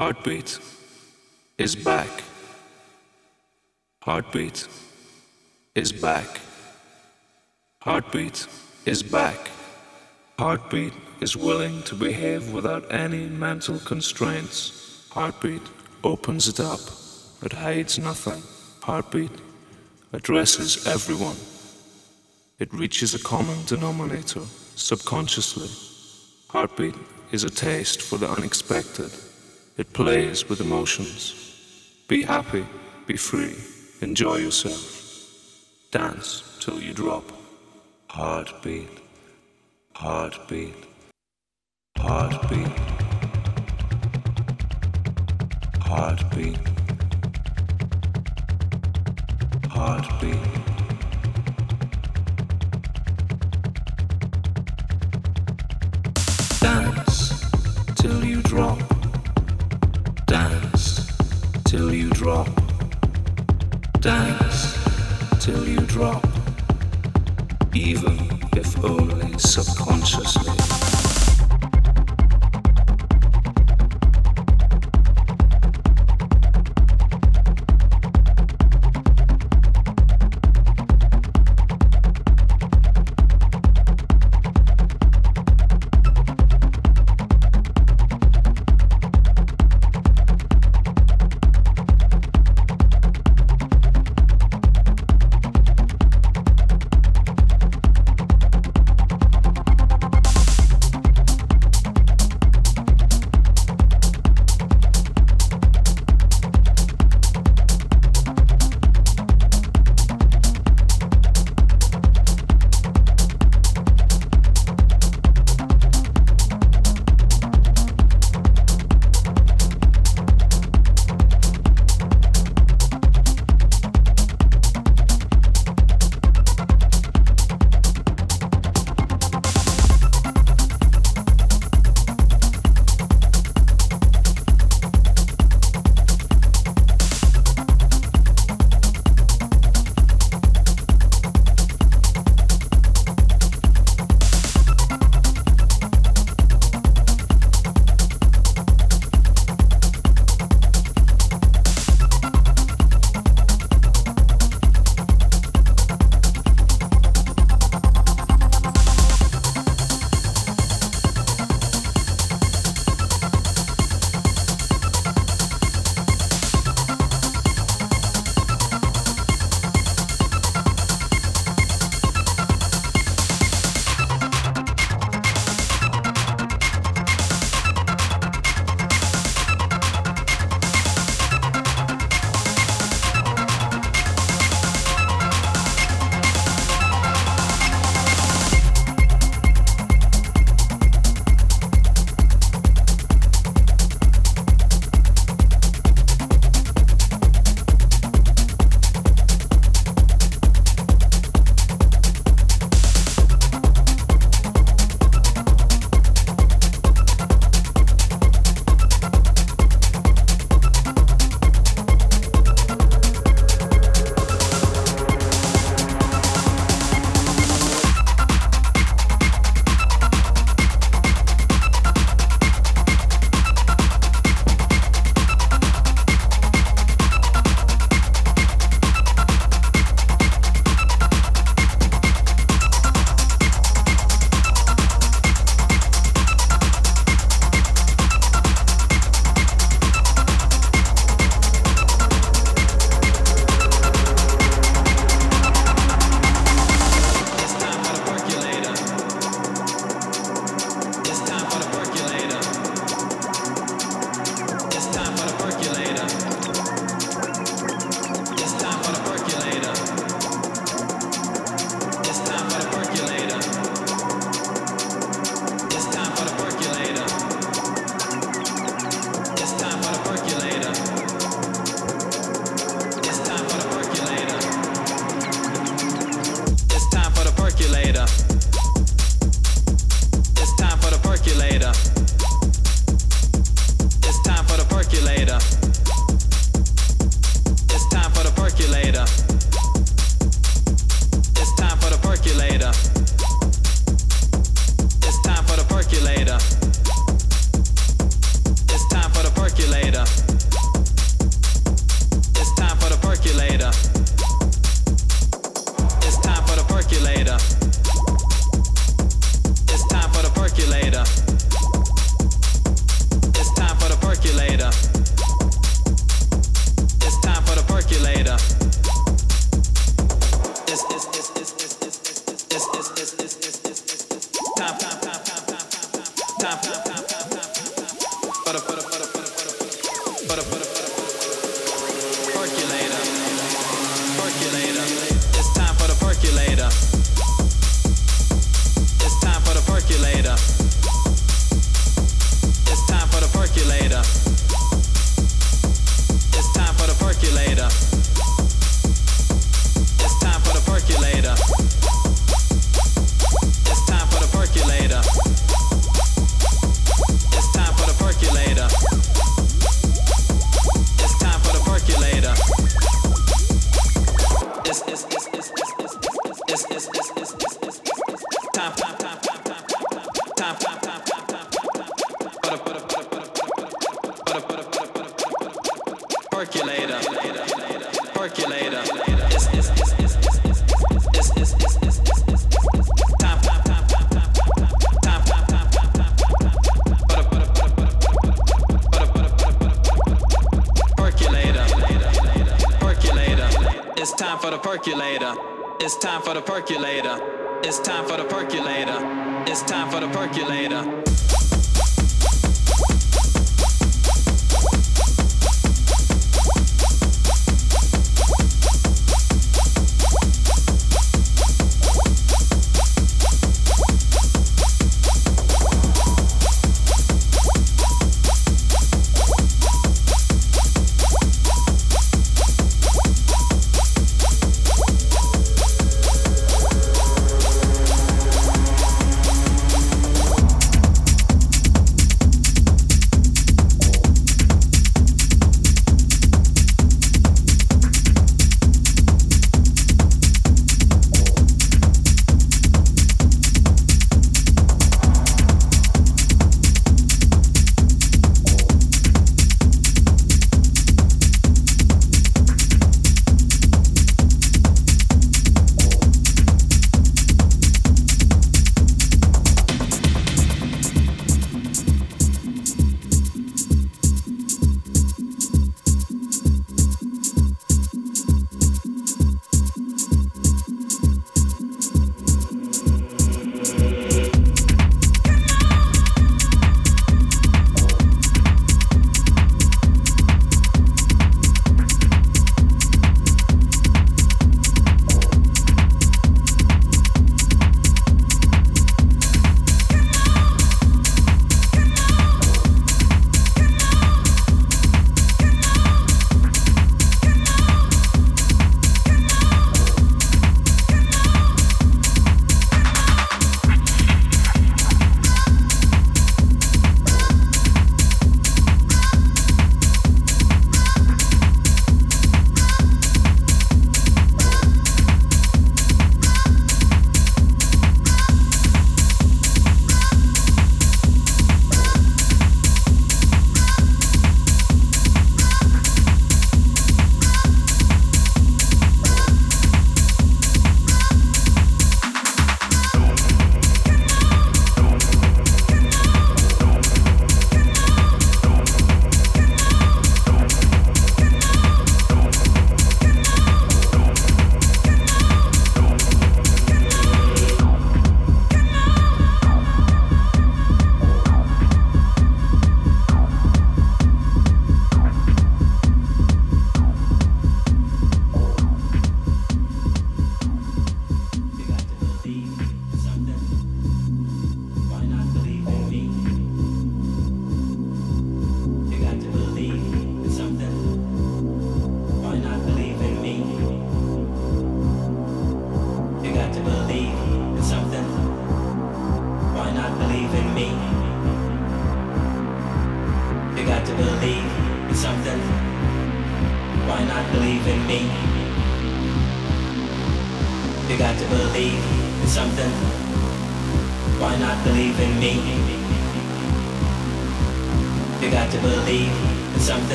Heartbeat is back. Heartbeat is back. Heartbeat is back. Heartbeat is willing to behave without any mental constraints. Heartbeat opens it up. It hides nothing. Heartbeat addresses everyone. It reaches a common denominator subconsciously. Heartbeat is a taste for the unexpected. It plays with emotions. Be happy, be free, enjoy yourself. Dance till you drop. Heartbeat, heartbeat, heartbeat, heartbeat, heartbeat. Dance till you drop. Till you drop. Dance till you drop. Even if only subconsciously.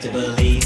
to believe.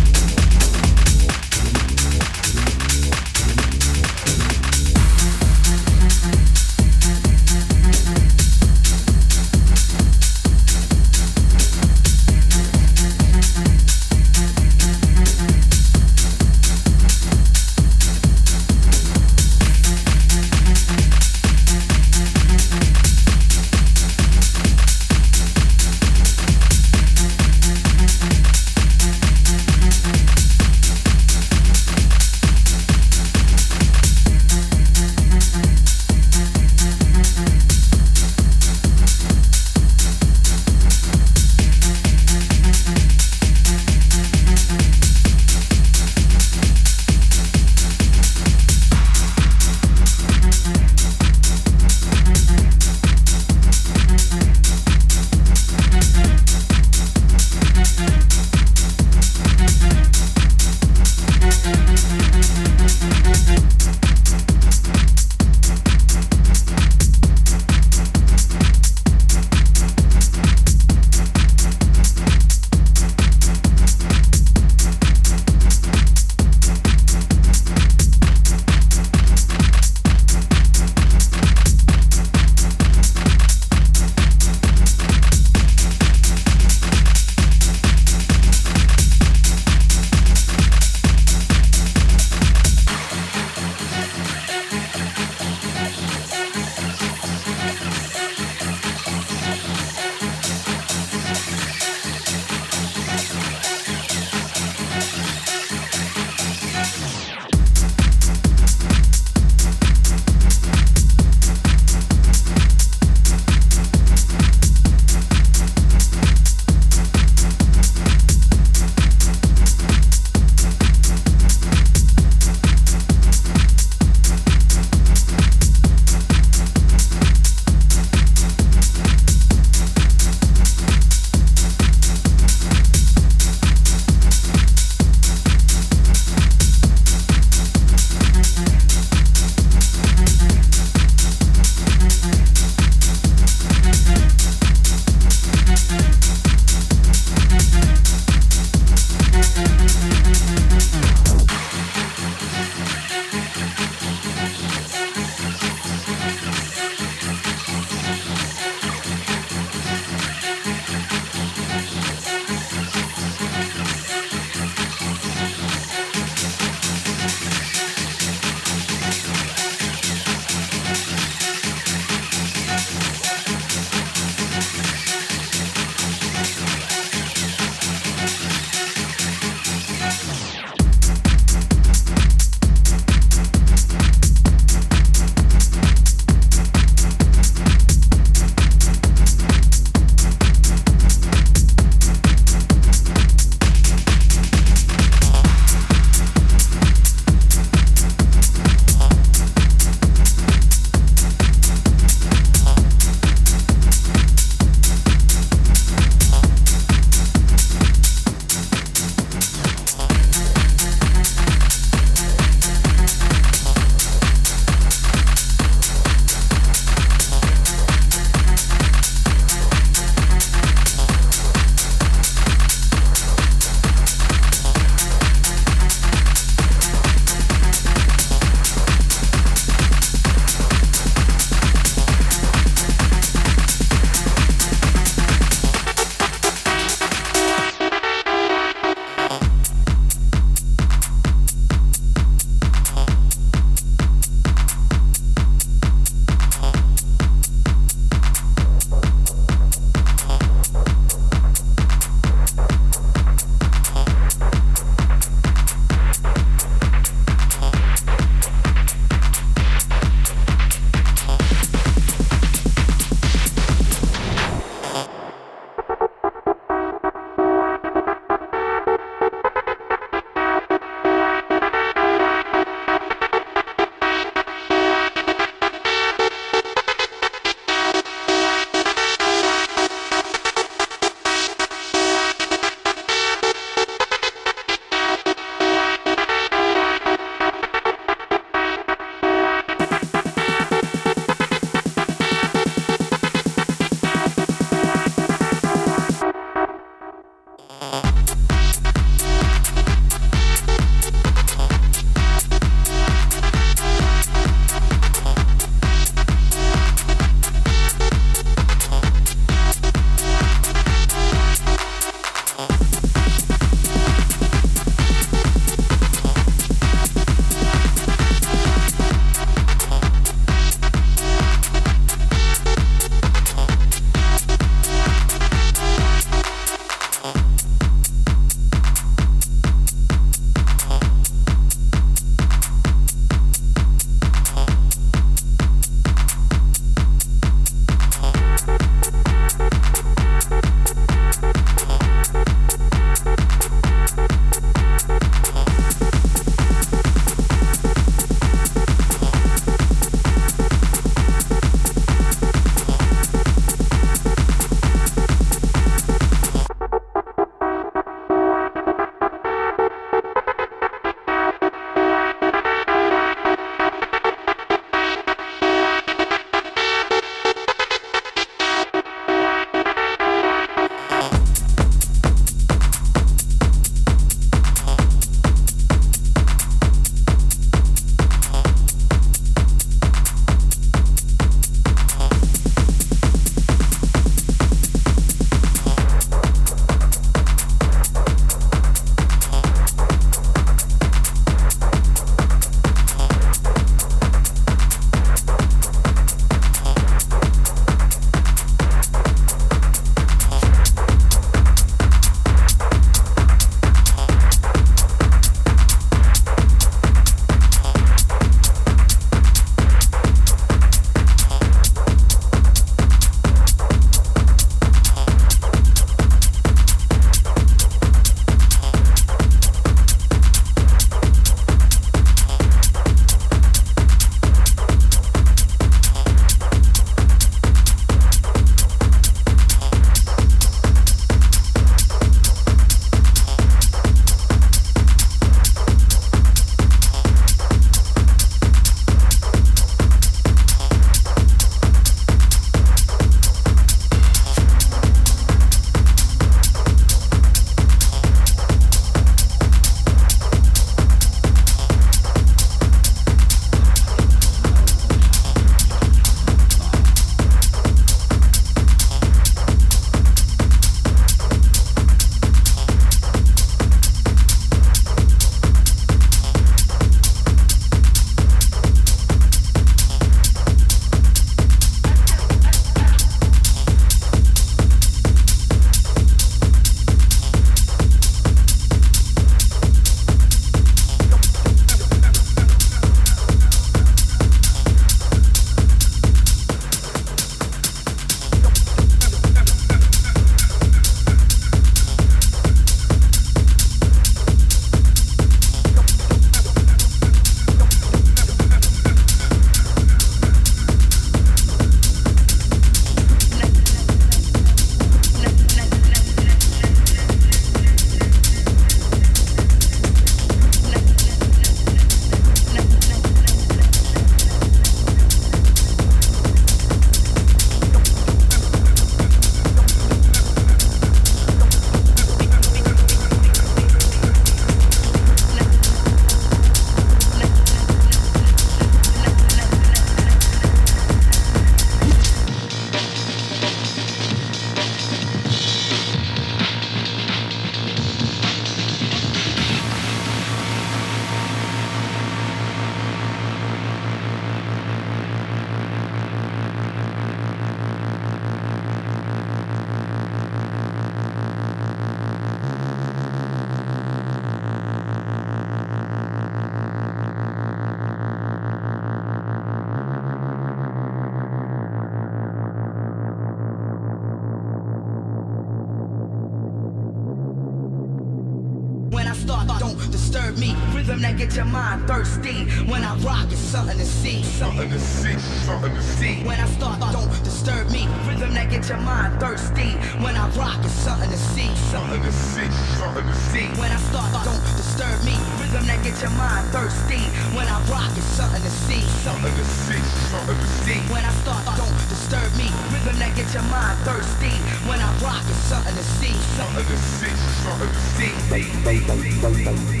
something to see. Something to see, something to see. When I start, don't disturb me. Rhythm that gets your mind thirsty. When I rock, it's something to see. Something to see, something to see. Something to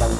see.